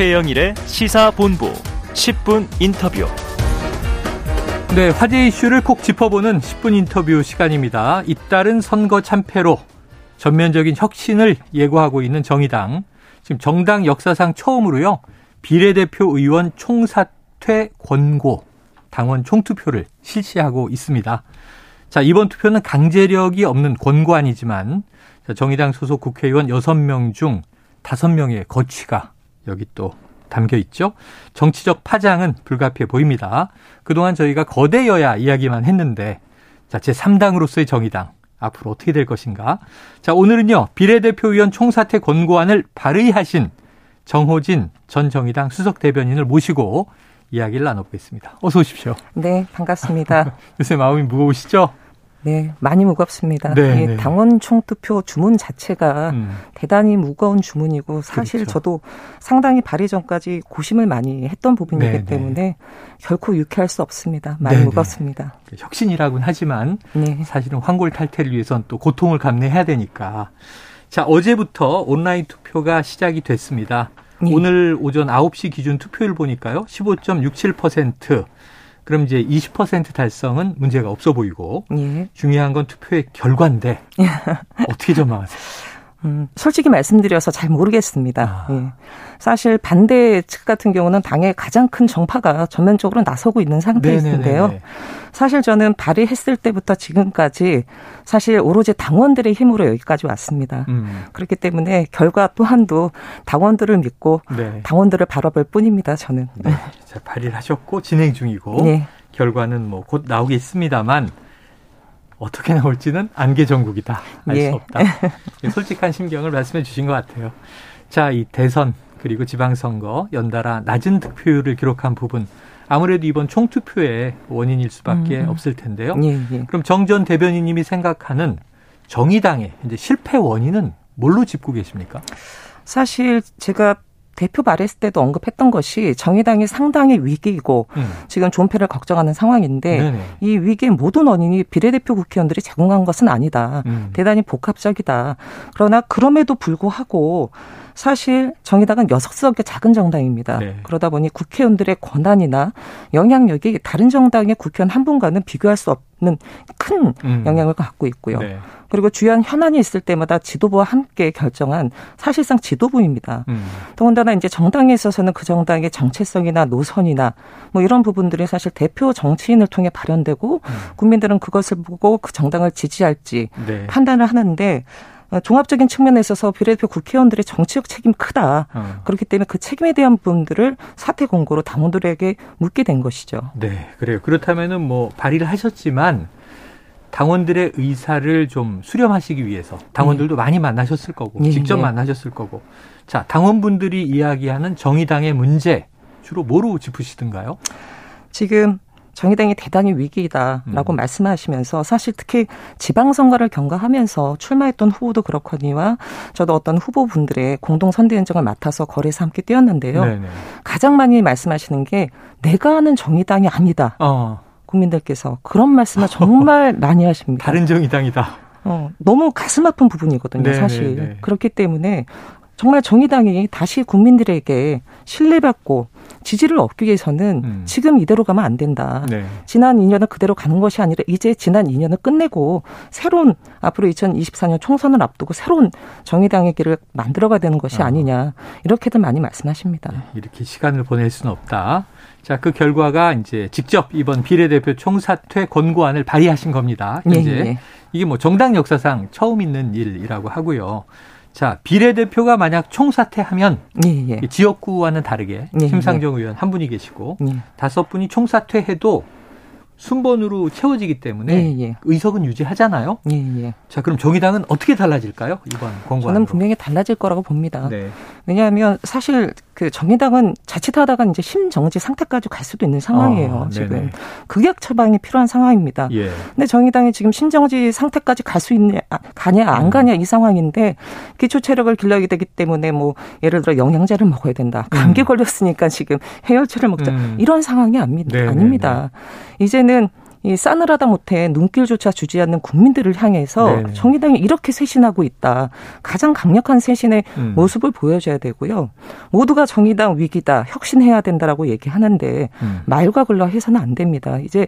최영일의 시사본부 10분 인터뷰. 네, 화제 이슈를 콕 짚어보는 10분 인터뷰 시간입니다. 잇따른 선거 참패로 전면적인 혁신을 예고하고 있는 정의당. 지금 정당 역사상 처음으로요. 비례대표 의원 총사퇴 권고 당원 총투표를 실시하고 있습니다. 자, 이번 투표는 강제력이 없는 권고안이지만 정의당 소속 국회의원 6명 중 5명의 거취가 여기 또 담겨 있죠. 정치적 파장은 불가피해 보입니다. 그동안 저희가 거대 여야 이야기만 했는데 자, 제3당으로서의 정의당 앞으로 어떻게 될 것인가? 자, 오늘은요. 비례대표 의원 총사퇴 권고안을 발의하신 정호진 전 정의당 수석 대변인을 모시고 이야기를 나눠보겠습니다. 어서 오십시오. 네, 반갑습니다. 요새 마음이 무거우시죠? 네, 많이 무겁습니다. 네, 네. 당원 총투표 주문 자체가 음. 대단히 무거운 주문이고 사실 그렇죠. 저도 상당히 발의 전까지 고심을 많이 했던 부분이기 네, 네. 때문에 결코 유쾌할 수 없습니다. 많이 네, 네. 무겁습니다. 혁신이라고는 하지만 사실은 황골 탈퇴를 위해서는 또 고통을 감내해야 되니까. 자, 어제부터 온라인 투표가 시작이 됐습니다. 오늘 오전 9시 기준 투표율 보니까요. 15.67%. 그럼 이제 20% 달성은 문제가 없어 보이고 예. 중요한 건 투표의 결과인데 어떻게 전망하세요? 음, 솔직히 말씀드려서 잘 모르겠습니다. 아. 예. 사실 반대 측 같은 경우는 당의 가장 큰 정파가 전면적으로 나서고 있는 상태인데요. 사실 저는 발의했을 때부터 지금까지 사실 오로지 당원들의 힘으로 여기까지 왔습니다. 음. 그렇기 때문에 결과 또한도 당원들을 믿고 네. 당원들을 바라볼 뿐입니다. 저는. 네. 자, 발의를 하셨고 진행 중이고 네. 결과는 뭐 곧 나오겠습니다만 어떻게 나올지는 안개 전국이다. 알수 예. 없다. 솔직한 심경을 말씀해 주신 것 같아요. 자, 이 대선 그리고 지방선거 연달아 낮은 득표율을 기록한 부분 아무래도 이번 총투표의 원인일 수밖에 음. 없을 텐데요. 예, 예. 그럼 정 전 대변인님이 생각하는 정의당의 이제 실패 원인은 뭘로 짚고 계십니까? 사실 제가 대표 말했을 때도 언급했던 것이 정의당이 상당히 위기이고 음. 지금 존폐를 걱정하는 상황인데 네네. 이 위기의 모든 원인이 비례대표 국회의원들이 제공한 것은 아니다. 음. 대단히 복합적이다. 그러나 그럼에도 불구하고 사실 정의당은 여섯 석의 작은 정당입니다. 네. 그러다 보니 국회의원들의 권한이나 영향력이 다른 정당의 국회의원 한 분과는 비교할 수 없는 큰 음. 영향을 갖고 있고요. 네. 그리고 주요한 현안이 있을 때마다 지도부와 함께 결정한 사실상 지도부입니다. 음. 더군다나 이제 정당에 있어서는 그 정당의 정체성이나 노선이나 뭐 이런 부분들이 사실 대표 정치인을 통해 발현되고 음. 국민들은 그것을 보고 그 정당을 지지할지 네. 판단을 하는데 어, 종합적인 측면에 있어서 비례대표 국회의원들의 정치적 책임 크다. 어. 그렇기 때문에 그 책임에 대한 부분들을 사퇴 공고로 당원들에게 묻게 된 것이죠. 네, 그래요. 그렇다면은 뭐 발의를 하셨지만 당원들의 의사를 좀 수렴하시기 위해서 당원들도 네. 많이 만나셨을 거고 네, 직접 네. 만나셨을 거고 자 당원분들이 이야기하는 정의당의 문제 주로 뭐로 짚으시던가요? 지금 정의당이 대단히 위기이다라고 음. 말씀하시면서 사실 특히 지방선거를 경과하면서 출마했던 후보도 그렇거니와 저도 어떤 후보분들의 공동 선대위원장을 맡아서 거리에서 함께 뛰었는데요. 네네. 가장 많이 말씀하시는 게 내가 아는 정의당이 아니다. 어. 국민들께서 그런 말씀을 정말 많이 하십니다. 다른 정의당이다. 어, 너무 가슴 아픈 부분이거든요, 네네네. 사실. 그렇기 때문에 정말 정의당이 다시 국민들에게 신뢰받고 지지를 얻기 위해서는 음. 지금 이대로 가면 안 된다. 네. 지난 2년은 그대로 가는 것이 아니라 이제 지난 2년을 끝내고 새로운 앞으로 2024년 총선을 앞두고 새로운 정의당의 길을 만들어가야 되는 것이 어. 아니냐. 이렇게들 많이 말씀하십니다. 네, 이렇게 시간을 보낼 수는 없다. 자, 그 결과가 이제 직접 이번 비례대표 총사퇴 권고안을 발의하신 겁니다. 이제 예, 예. 이게 뭐 정당 역사상 처음 있는 일이라고 하고요. 자, 비례대표가 만약 총사퇴하면 예, 예. 지역구와는 다르게 예, 심상정 예. 의원 한 분이 계시고 예. 다섯 분이 총사퇴해도 순번으로 채워지기 때문에 예, 예. 의석은 유지하잖아요. 예, 예. 자, 그럼 정의당은 어떻게 달라질까요? 이번 공고 저는 분명히 달라질 거라고 봅니다. 네. 왜냐하면 사실 그 정의당은 자칫하다가 이제 심정지 상태까지 갈 수도 있는 상황이에요. 아, 지금 극약 처방이 필요한 상황입니다. 예. 근데 정의당이 지금 심정지 상태까지 갈 수 있냐 아, 가냐 안 음. 가냐 이 상황인데 기초 체력을 길러야 되기 때문에 뭐 예를 들어 영양제를 먹어야 된다. 감기 음. 걸렸으니까 지금 해열제를 먹자. 음. 이런 상황이 아닙니다. 네, 네 아닙니다. 네, 네. 이제는 이 싸늘하다 못해 눈길조차 주지 않는 국민들을 향해서 네네. 정의당이 이렇게 쇄신하고 있다. 가장 강력한 쇄신의 음. 모습을 보여줘야 되고요. 모두가 정의당 위기다, 혁신해야 된다라고 얘기하는데 음. 말과 글로 해서는 안 됩니다. 이제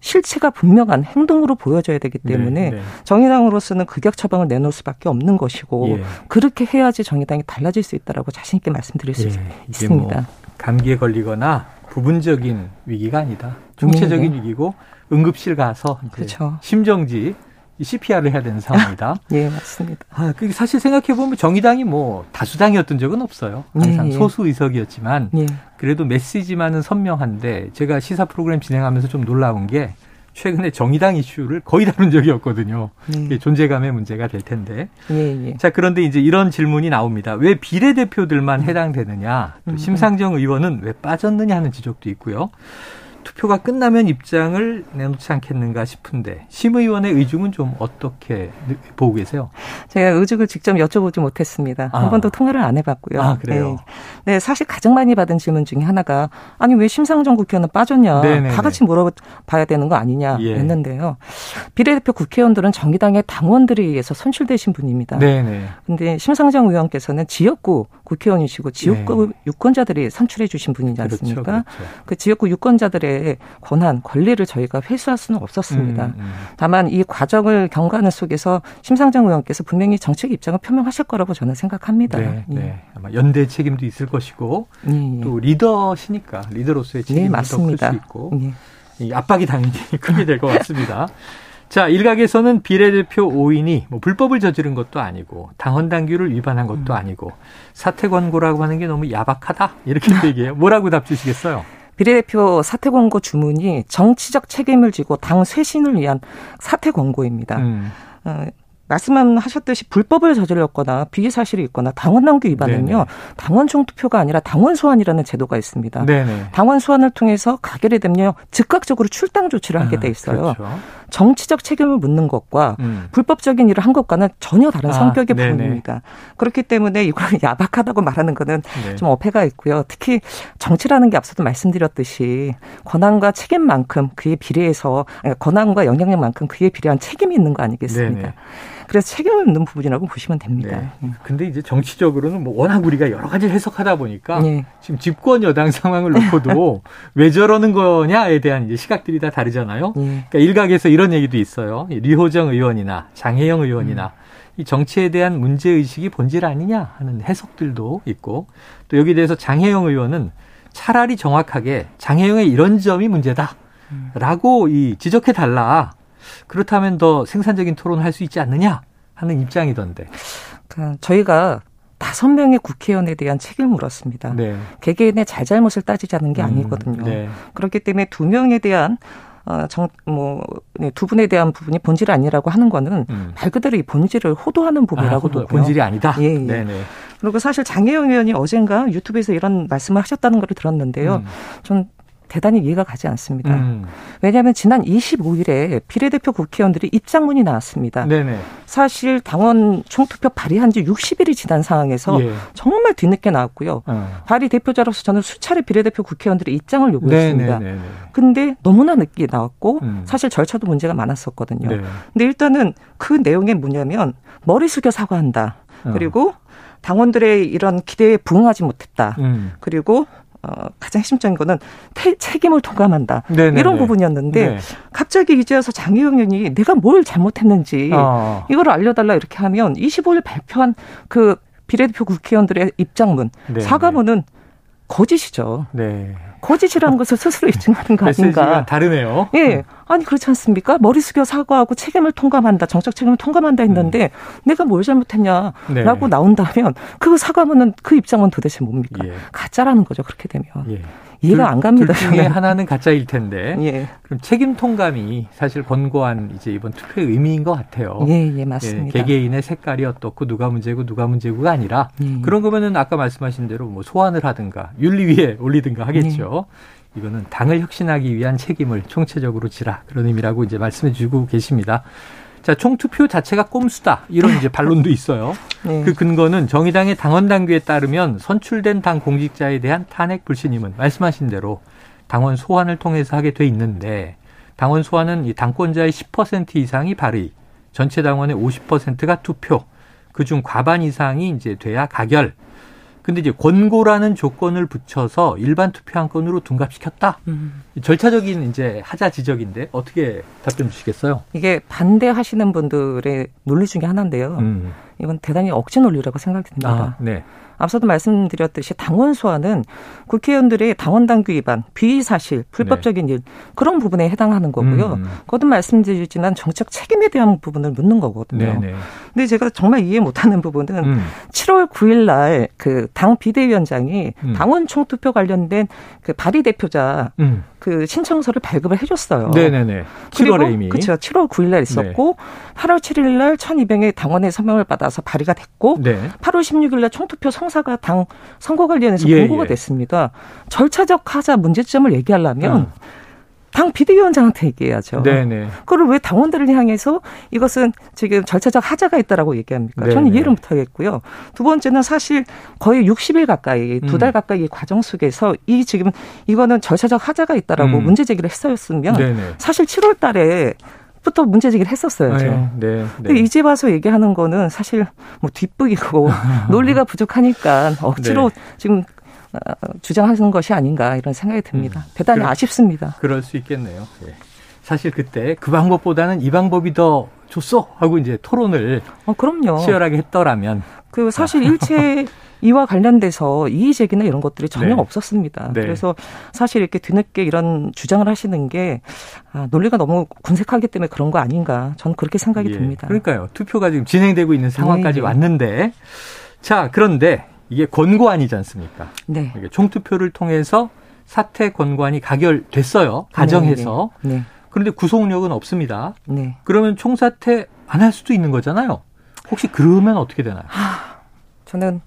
실체가 분명한 행동으로 보여져야 되기 때문에 네, 네. 정의당으로서는 극약 처방을 내놓을 수밖에 없는 것이고 예. 그렇게 해야지 정의당이 달라질 수 있다라고 자신 있게 말씀드릴 수 예. 있습니다. 뭐 감기에 걸리거나 부분적인 위기가 아니다. 중체적인 네. 위기고 응급실 가서 그렇죠. 심정지 CPR을 해야 되는 상황이다. 예, 맞습니다. 아, 그 사실 생각해 보면 정의당이 뭐 다수당이었던 적은 없어요. 항상 예, 예. 소수 의석이었지만 예. 그래도 메시지만은 선명한데 제가 시사 프로그램 진행하면서 좀 놀라운 게 최근에 정의당 이슈를 거의 다룬 적이 없거든요. 네. 존재감의 문제가 될 텐데. 예, 예. 자, 그런데 이제 이런 질문이 나옵니다. 왜 비례대표들만 해당되느냐? 또 음, 음. 심상정 의원은 왜 빠졌느냐 하는 지적도 있고요. 투표가 끝나면 입장을 내놓지 않겠는가 싶은데 심 의원의 의중은 좀 어떻게 보고 계세요? 제가 의중을 직접 여쭤보지 못했습니다. 아. 한 번도 통화를 안 해봤고요. 아 그래요? 네. 네. 사실 가장 많이 받은 질문 중에 하나가 아니 왜 심상정 국회의원은 빠졌냐? 네네네. 다 같이 물어봐야 되는 거 아니냐 예. 했는데요. 비례대표 국회의원들은 정의당의 당원들에 의해서 선출되신 분입니다. 네네. 근데 심상정 의원께서는 지역구 국회의원이시고 지역구 네. 유권자들이 선출해 주신 분이지 그렇죠, 않습니까? 그렇죠, 그렇죠. 그 지역구 유권자들의 권한, 권리를 저희가 회수할 수는 없었습니다. 음, 음. 다만 이 과정을 경과하는 속에서 심상정 의원께서 분명히 정책 입장을 표명하실 거라고 저는 생각합니다. 네, 예. 네. 아마 연대 책임도 있을 것이고 예, 예. 또 리더시니까 리더로서의 책임도 네, 더클수 있고 이 압박이 당연히 크게 될 것 같습니다. 자, 일각에서는 비례대표 5인이 뭐 불법을 저지른 것도 아니고 당헌 당규를 위반한 것도 음. 아니고 사퇴 권고라고 하는 게 너무 야박하다 이렇게 얘기해요. 뭐라고 답 주시겠어요? 비례대표 사퇴 권고 주문이 정치적 책임을 지고 당 쇄신을 위한 사퇴 권고입니다. 음. 어, 말씀하셨듯이 불법을 저질렀거나 비기 사실이 있거나 당원 당규 위반은요 네네. 당원 총투표가 아니라 당원 소환이라는 제도가 있습니다. 네네. 당원 소환을 통해서 가결이 되면 즉각적으로 출당 조치를 하게 아, 돼 있어요. 그렇죠. 정치적 책임을 묻는 것과 음. 불법적인 일을 한 것과는 전혀 다른 아, 성격의 부분입니다. 그렇기 때문에 이걸 야박하다고 말하는 거는 네. 좀 어폐가 있고요. 특히 정치라는 게 앞서도 말씀드렸듯이 권한과 책임만큼 그에 비례해서 권한과 영향력만큼 그에 비례한 책임이 있는 거 아니겠습니까? 네네. 그래서 책임을 묻는 부분이라고 보시면 됩니다. 네. 음. 근데 이제 정치적으로는 뭐 워낙 우리가 여러 가지를 해석하다 보니까 네. 지금 집권 여당 상황을 놓고도 왜 저러는 거냐에 대한 이제 시각들이 다 다르잖아요. 네. 그러니까 일각에서 이런 얘기도 있어요. 리호정 의원이나 장혜영 의원이나 음. 이 정치에 대한 문제 의식이 본질 아니냐 하는 해석들도 있고 또 여기에 대해서 장혜영 의원은 차라리 정확하게 장혜영의 이런 점이 문제다라고 이 지적해 달라. 그렇다면 더 생산적인 토론을 할 수 있지 않느냐 하는 입장이던데. 그 저희가 다섯 명의 국회의원에 대한 책임을 물었습니다. 네. 개개인의 잘잘못을 따지자는 게 음, 아니거든요. 네. 그렇기 때문에 두 명에 대한 어, 정, 뭐, 네, 두 분에 대한 부분이 본질 아니라고 하는 거는 음. 말 그대로 이 본질을 호도하는 부분이라고 아, 본질이 아니다? 예, 예. 네네. 그리고 사실 장혜영 의원이 어젠가 유튜브에서 이런 말씀을 하셨다는 걸 들었는데요. 음. 전 대단히 이해가 가지 않습니다. 음. 왜냐하면 지난 25일에 비례대표 국회의원들이 입장문이 나왔습니다. 네네. 사실 당원 총투표 발의한 지 60일이 지난 상황에서 예. 정말 뒤늦게 나왔고요. 어. 발의 대표자로서 저는 수차례 비례대표 국회의원들의 입장을 요구했습니다. 네네네. 근데 너무나 늦게 나왔고 음. 사실 절차도 문제가 많았었거든요. 네. 근데 일단은 그 내용이 뭐냐면 머리 숙여 사과한다. 어. 그리고 당원들의 이런 기대에 부응하지 못했다. 음. 그리고 어, 가장 핵심적인 거는 태, 책임을 통감한다. 네네네. 이런 부분이었는데 네. 갑자기 이제 와서 장혜영 의원이 내가 뭘 잘못했는지 어. 이걸 알려달라 이렇게 하면 25일 발표한 그 비례대표 국회의원들의 입장문, 네네. 사과문은 거짓이죠. 네. 거짓이라는 것을 스스로 인증하는 거 아닌가. 다르네요. 예. 아니 그렇지 않습니까? 머리 숙여 사과하고 책임을 통감한다. 정책 책임을 통감한다 했는데 음. 내가 뭘 잘못했냐라고 네. 나온다면 그 사과문은 그 입장은 도대체 뭡니까? 예. 가짜라는 거죠. 그렇게 되면. 예. 이해가 둘, 안 갑니다. 둘 중에 하나는 가짜일 텐데. 예. 그럼 책임 통감이 사실 권고한 이제 이번 투표의 의미인 것 같아요. 예, 예, 맞습니다. 예, 개개인의 색깔이 어떻고 누가 문제고 누가 문제고가 아니라 예. 그런 거면은 아까 말씀하신 대로 뭐 소환을 하든가 윤리위에 올리든가 하겠죠. 예. 이거는 당을 혁신하기 위한 책임을 총체적으로 지라 그런 의미라고 이제 말씀해 주고 계십니다. 자, 총투표 자체가 꼼수다. 이런 이제 반론도 있어요. 네. 그 근거는 정의당의 당원 당규에 따르면 선출된 당 공직자에 대한 탄핵 불신임은 말씀하신 대로 당원 소환을 통해서 하게 돼 있는데 당원 소환은 이 당권자의 10% 이상이 발의, 전체 당원의 50%가 투표, 그중 과반 이상이 이제 돼야 가결. 근데 이제 권고라는 조건을 붙여서 일반 투표한 건으로 둔갑시켰다. 음. 절차적인 이제 하자 지적인데 어떻게 답변 주시겠어요? 이게 반대하시는 분들의 논리 중에 하나인데요. 음. 이건 대단히 억지 논리라고 생각됩니다. 아, 네. 앞서도 말씀드렸듯이 당원 소환은 국회의원들의 당원 당규 위반, 비의 사실, 불법적인 네. 일 그런 부분에 해당하는 거고요. 음. 거듭 말씀드리지만 정책 책임에 대한 부분을 묻는 거거든요. 네, 네. 근데 제가 정말 이해 못하는 부분은 음. 7월 9일 날 그 당 비대위원장이 음. 당원 총투표 관련된 그 발의 대표자 음. 그 신청서를 발급을 해줬어요. 네네네. 7월에 이미. 그렇죠. 7월 9일 날 있었고 네. 8월 7일 날 1200의 당원의 서명을 받아서 발의가 됐고 네. 8월 16일 날 총투표 성사가 당 선거 관련해서 예, 공고가 예. 됐습니다. 절차적 하자 문제점을 얘기하려면 음. 당 비대위원장한테 얘기해야죠. 네네. 그걸 왜 당원들을 향해서 이것은 지금 절차적 하자가 있다라고 얘기합니까? 네네. 저는 이해를 못하겠고요. 두 번째는 사실 거의 60일 가까이 두달 음. 가까이 이 과정 속에서 이 지금 이거는 절차적 하자가 있다라고 음. 문제 제기를 했었으면 네네. 사실 7월 달에 부터 문제 제기를 했었어야죠. 네, 네, 근데 이제 와서 얘기하는 거는 사실 뭐 뒷북이고 논리가 부족하니까 억지로 네. 지금 어, 주장하는 것이 아닌가 이런 생각이 듭니다. 음, 대단히 그럴, 아쉽습니다. 그럴 수 있겠네요. 네. 사실 그때 그 방법보다는 이 방법이 더 좋소 하고 이제 토론을 어, 그럼요. 치열하게 했더라면 그 사실 일체 이와 관련돼서 이의 제기나 이런 것들이 전혀 네. 없었습니다. 네. 그래서 사실 이렇게 뒤늦게 이런 주장을 하시는 게 아, 논리가 너무 군색하기 때문에 그런 거 아닌가 저는 그렇게 생각이 예. 듭니다. 그러니까요. 투표가 지금 진행되고 있는 상황까지 네. 왔는데 자 그런데 이게 권고안이지 않습니까? 네. 총투표를 통해서 사퇴 권고안이 가결됐어요. 가정해서. 네, 네. 네. 그런데 구속력은 없습니다. 네. 그러면 총사퇴 안 할 수도 있는 거잖아요. 혹시 그러면 어떻게 되나요? 하, 저는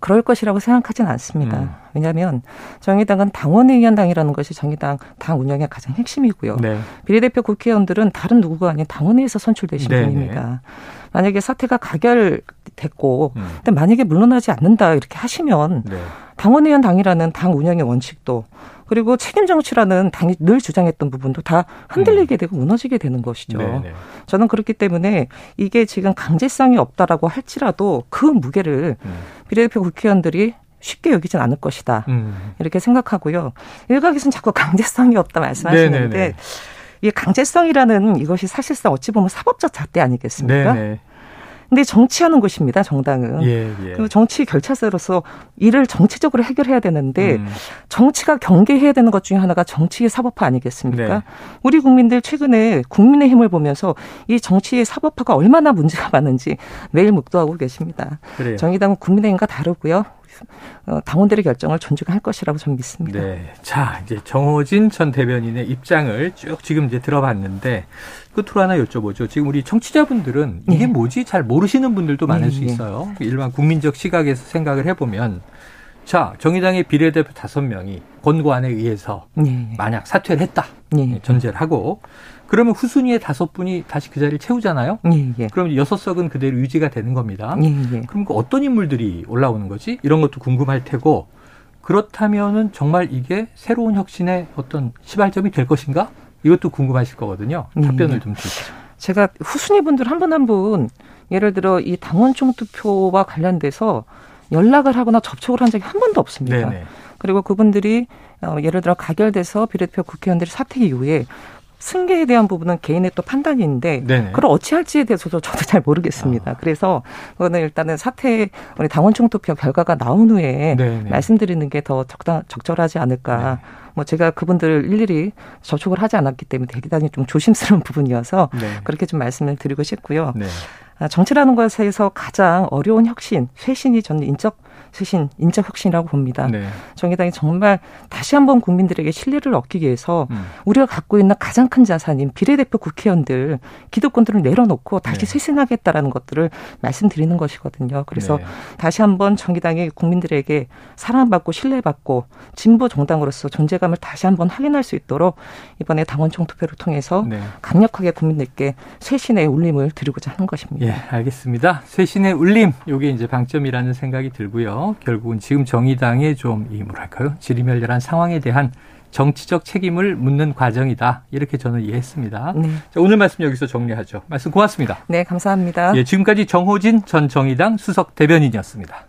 그럴 것이라고 생각하진 않습니다. 음. 왜냐하면 정의당은 당원의원당이라는 것이 정의당 당 운영의 가장 핵심이고요. 네. 비례대표 국회의원들은 다른 누구가 아닌 당원회에서 선출되신 네 분입니다. 만약에 사태가 가결됐고, 음. 근데 만약에 물러나지 않는다 이렇게 하시면 네. 당원의원 당이라는 당 운영의 원칙도 그리고 책임 정치라는 당이 늘 주장했던 부분도 다 흔들리게 음. 되고 무너지게 되는 것이죠. 네네. 네. 저는 그렇기 때문에 이게 지금 강제성이 없다라고 할지라도 그 무게를 음. 비례대표 국회의원들이 쉽게 여기진 않을 것이다. 음. 이렇게 생각하고요. 일각에서는 자꾸 강제성이 없다 말씀하시는데 네네네. 네, 네. 이 강제성이라는 이것이 사실상 어찌 보면 사법적 잣대 아니겠습니까? 네네. 근데 정치하는 곳입니다, 정당은. 예, 예. 그 정치 결차세로서 일을 정치적으로 해결해야 되는데 음. 정치가 경계해야 되는 것 중에 하나가 정치의 사법화 아니겠습니까? 네. 우리 국민들 최근에 국민의 힘을 보면서 이 정치의 사법화가 얼마나 문제가 많은지 매일 묵도하고 계십니다. 그래요. 정의당은 국민의힘과 다르고요. 어, 당원들의 결정을 존중할 것이라고 저는 믿습니다. 네. 자, 이제 정호진 전 대변인의 입장을 쭉 지금 이제 들어봤는데 끝으로 하나 여쭤보죠. 지금 우리 청취자분들은 이게 네. 뭐지 잘 모르시는 분들도 많을 네. 수 있어요. 일반 국민적 시각에서 생각을 해보면 자, 정의당의 비례대표 다섯 명이 권고안에 의해서 네. 만약 사퇴를 했다. 네. 전제를 하고 그러면 후순위의 다섯 분이 다시 그 자리를 채우잖아요. 예, 예. 그럼 여섯 석은 그대로 유지가 되는 겁니다. 예, 예. 그럼 그 어떤 인물들이 올라오는 거지? 이런 것도 궁금할 테고 그렇다면은 정말 이게 새로운 혁신의 어떤 시발점이 될 것인가? 이것도 궁금하실 거거든요. 예, 답변을 예. 좀 주시죠. 제가 후순위 분들 한 분 한 분 예를 들어 이 당원 총 투표와 관련돼서 연락을 하거나 접촉을 한 적이 한 번도 없습니다. 네네. 그리고 그분들이 어, 예를 들어 가결돼서 비례대표 국회의원들이 사퇴 이후에 승계에 대한 부분은 개인의 또 판단인데 네네. 그걸 어찌할지에 대해서도 저도 잘 모르겠습니다. 아. 그래서 그거는 일단은 사퇴 우리 당원 총투표 결과가 나온 후에 네네. 말씀드리는 게 더 적당 적절하지 않을까. 네. 뭐 제가 그분들을 일일이 접촉을 하지 않았기 때문에 대단히 좀 조심스러운 부분이어서 네. 그렇게 좀 말씀을 드리고 싶고요. 네. 아, 정치라는 것에서 가장 어려운 혁신, 쇄신이 저는 인적 쇄신, 인적 혁신이라고 봅니다. 네. 정의당이 정말 다시 한번 국민들에게 신뢰를 얻기 위해서 음. 우리가 갖고 있는 가장 큰 자산인 비례대표 국회의원들 기득권들을 내려놓고 다시 네. 쇄신하겠다라는 것들을 말씀드리는 것이거든요. 그래서 네. 다시 한번 정의당이 국민들에게 사랑받고 신뢰받고 진보 정당으로서 존재감을 다시 한번 확인할 수 있도록 이번에 당원 총 투표를 통해서 네. 강력하게 국민들께 쇄신의 울림을 드리고자 하는 것입니다. 예, 알겠습니다. 쇄신의 울림, 요게 이제 방점이라는 생각이 들고요. 결국은 지금 정의당의 좀, 이 뭐랄까요? 지리멸렬한 상황에 대한 정치적 책임을 묻는 과정이다. 이렇게 저는 이해했습니다. 네. 자, 오늘 말씀 여기서 정리하죠. 말씀 고맙습니다. 네, 감사합니다. 예, 지금까지 정호진 전 정의당 수석 대변인이었습니다.